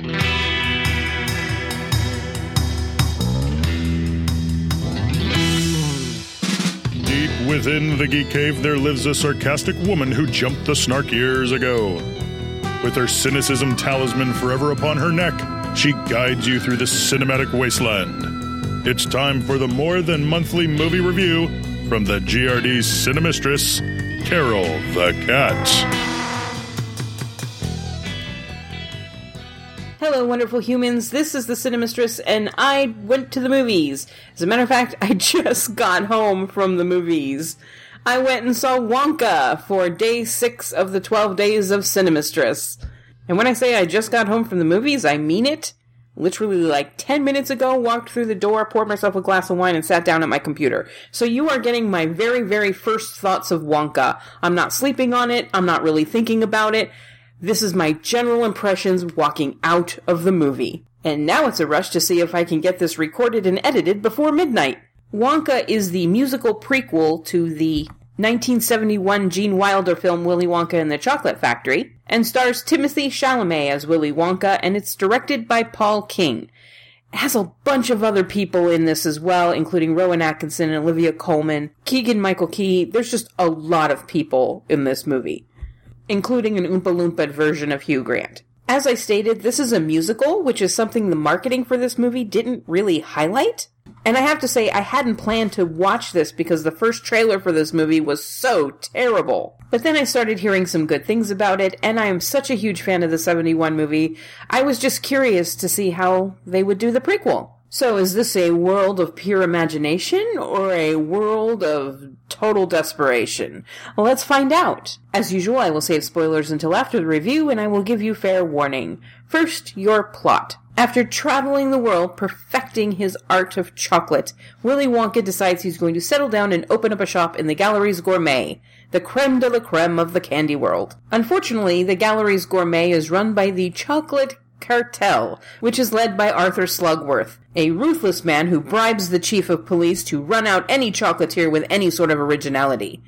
Deep within the Geek Cave, there lives a sarcastic woman who jumped the snark years ago. With her cynicism talisman forever upon her neck, she guides you through the cinematic wasteland. It's time for the more than monthly movie review from the GRD Cinemistress, Carol the Cat. Hello, wonderful humans. This is the Cinemistress, and I went to the movies. As a matter of fact, I just got home from the movies. I went and saw Wonka for day six of the 12 days of Cinemistress. And when I say I just got home from the movies, I mean it. Literally, like 10 minutes ago, walked through the door, poured myself a glass of wine, and sat down at my computer. So you are getting my very, very first thoughts of Wonka. I'm not sleeping on it. I'm not really thinking about it. This is my general impressions walking out of the movie. And now it's a rush to see if I can get this recorded and edited before midnight. Wonka is the musical prequel to the 1971 Gene Wilder film Willy Wonka and the Chocolate Factory, and stars Timothée Chalamet as Willy Wonka, and it's directed by Paul King. It has a bunch of other people in this as well, including Rowan Atkinson, and Olivia Colman, Keegan Michael Key. There's just a lot of people in this movie including an Oompa Loompa version of Hugh Grant. As I stated, this is a musical, which is something the marketing for this movie didn't really highlight. And I have to say, I hadn't planned to watch this because the first trailer for this movie was so terrible. But then I started hearing some good things about it, and I am such a huge fan of the 71 movie, I was just curious to see how they would do the prequel. So is this a world of pure imagination or a world of total desperation? Well, let's find out. As usual, I will save spoilers until after the review and I will give you fair warning. First, your plot. After traveling the world perfecting his art of chocolate, Willy Wonka decides he's going to settle down and open up a shop in the Galeries Gourmet, the creme de la creme of the candy world. Unfortunately, the Galeries Gourmet is run by the Chocolate Cartel, which is led by Arthur Slugworth, a ruthless man who bribes the chief of police to run out any chocolatier with any sort of originality.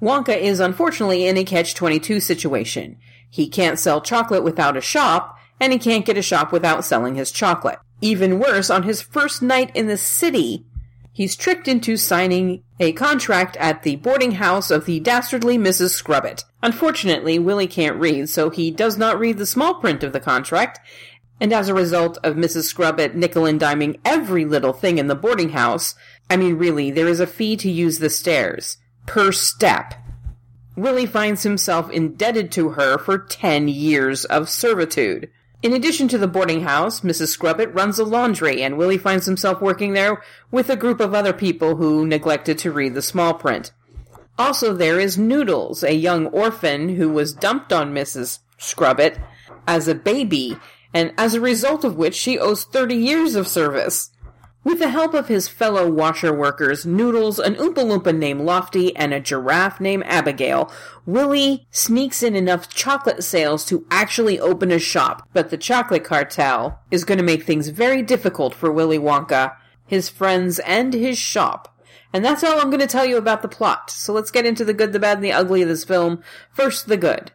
Wonka is unfortunately in a catch 22 situation. He can't sell chocolate without a shop, and he can't get a shop without selling his chocolate. Even worse, on his first night in the city, he's tricked into signing a contract at the boarding house of the dastardly Mrs. Scrubbit. Unfortunately, Willy can't read, so he does not read the small print of the contract, and as a result of Mrs. Scrubbit nickel and diming every little thing in the boarding house, I mean, really, there is a fee to use the stairs. Per step. Willy finds himself indebted to her for ten years of servitude. In addition to the boarding house, Mrs. Scrubbit runs a laundry, and Willy finds himself working there with a group of other people who neglected to read the small print. Also, there is Noodles, a young orphan who was dumped on Mrs. Scrubbit as a baby, and as a result of which she owes 30 years of service. With the help of his fellow washer workers, Noodles, an Oompa Loompa named Lofty, and a giraffe named Abigail, Willy sneaks in enough chocolate sales to actually open a shop. But the chocolate cartel is going to make things very difficult for Willy Wonka, his friends, and his shop. And that's all I'm going to tell you about the plot. So let's get into the good, the bad, and the ugly of this film. First, the good.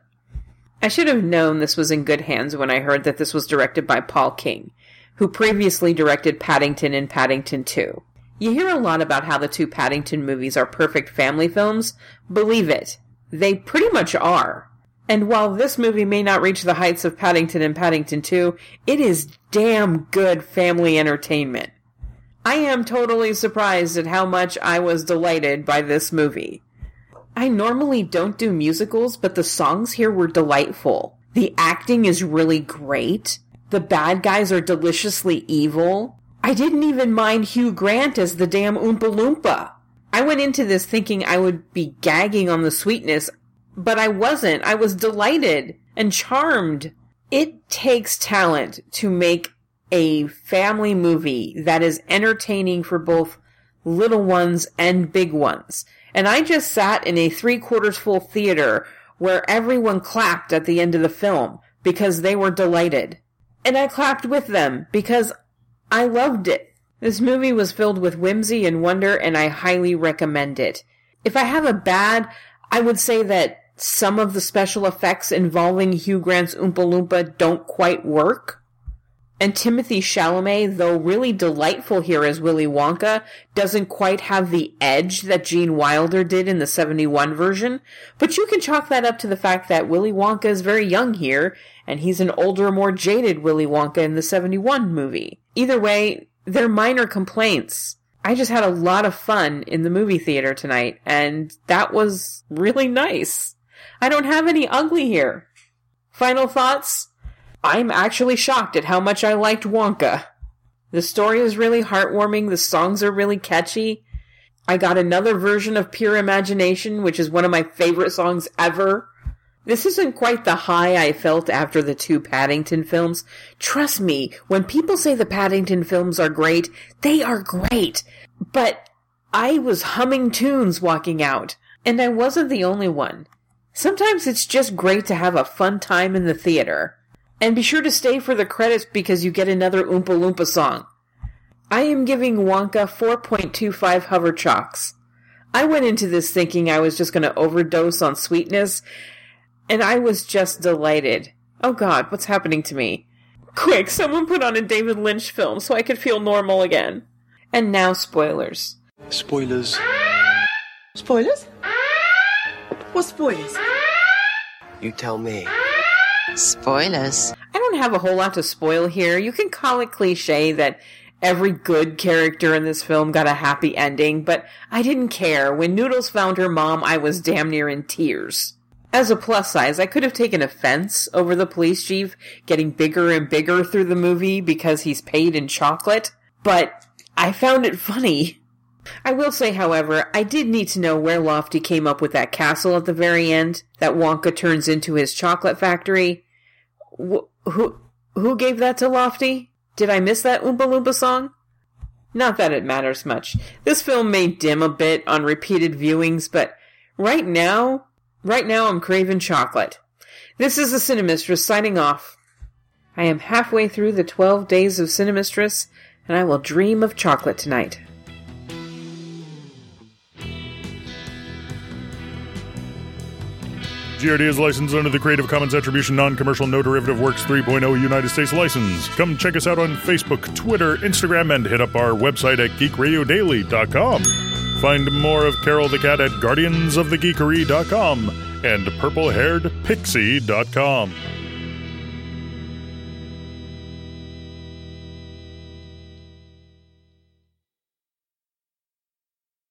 I should have known this was in good hands when I heard that this was directed by Paul King who previously directed Paddington and Paddington 2. You hear a lot about how the two Paddington movies are perfect family films. Believe it, they pretty much are. And while this movie may not reach the heights of Paddington and Paddington 2, it is damn good family entertainment. I am totally surprised at how much I was delighted by this movie. I normally don't do musicals, but the songs here were delightful. The acting is really great the bad guys are deliciously evil. I didn't even mind Hugh Grant as the damn Oompa Loompa. I went into this thinking I would be gagging on the sweetness, but I wasn't. I was delighted and charmed. It takes talent to make a family movie that is entertaining for both little ones and big ones. And I just sat in a three quarters full theater where everyone clapped at the end of the film because they were delighted and I clapped with them because I loved it. This movie was filled with whimsy and wonder, and I highly recommend it. If I have a bad, I would say that some of the special effects involving Hugh Grant's Oompa Loompa don't quite work. And Timothée Chalamet, though really delightful here as Willy Wonka, doesn't quite have the edge that Gene Wilder did in the 71 version. But you can chalk that up to the fact that Willy Wonka is very young here, and he's an older, more jaded Willy Wonka in the 71 movie. Either way, they're minor complaints. I just had a lot of fun in the movie theater tonight, and that was really nice. I don't have any ugly here. Final thoughts? I'm actually shocked at how much I liked Wonka. The story is really heartwarming, the songs are really catchy. I got another version of Pure Imagination, which is one of my favorite songs ever. This isn't quite the high I felt after the two Paddington films. Trust me, when people say the Paddington films are great, they are great. But I was humming tunes walking out, and I wasn't the only one. Sometimes it's just great to have a fun time in the theater. And be sure to stay for the credits because you get another Oompa Loompa song. I am giving Wonka 4.25 hover chalks. I went into this thinking I was just going to overdose on sweetness, and I was just delighted. Oh god, what's happening to me? Quick, someone put on a David Lynch film so I could feel normal again. And now spoilers. Spoilers. Spoilers? What spoilers? You tell me. Spoilers. I don't have a whole lot to spoil here. You can call it cliche that every good character in this film got a happy ending, but I didn't care. When Noodles found her mom, I was damn near in tears. As a plus size, I could have taken offense over the police chief getting bigger and bigger through the movie because he's paid in chocolate, but I found it funny. I will say, however, I did need to know where Lofty came up with that castle at the very end that Wonka turns into his chocolate factory. Wh- who who gave that to Lofty? Did I miss that Oompa Loompa song? Not that it matters much. This film may dim a bit on repeated viewings, but right now, right now I'm craving chocolate. This is the Cinemistress signing off. I am halfway through the 12 days of Cinemistress, and I will dream of chocolate tonight. GRD is licensed under the Creative Commons Attribution Non-Commercial No Derivative Works 3.0 United States license. Come check us out on Facebook, Twitter, Instagram, and hit up our website at geekradiodaily.com. Find more of Carol the Cat at guardiansofthegeekery.com and purplehairedpixie.com.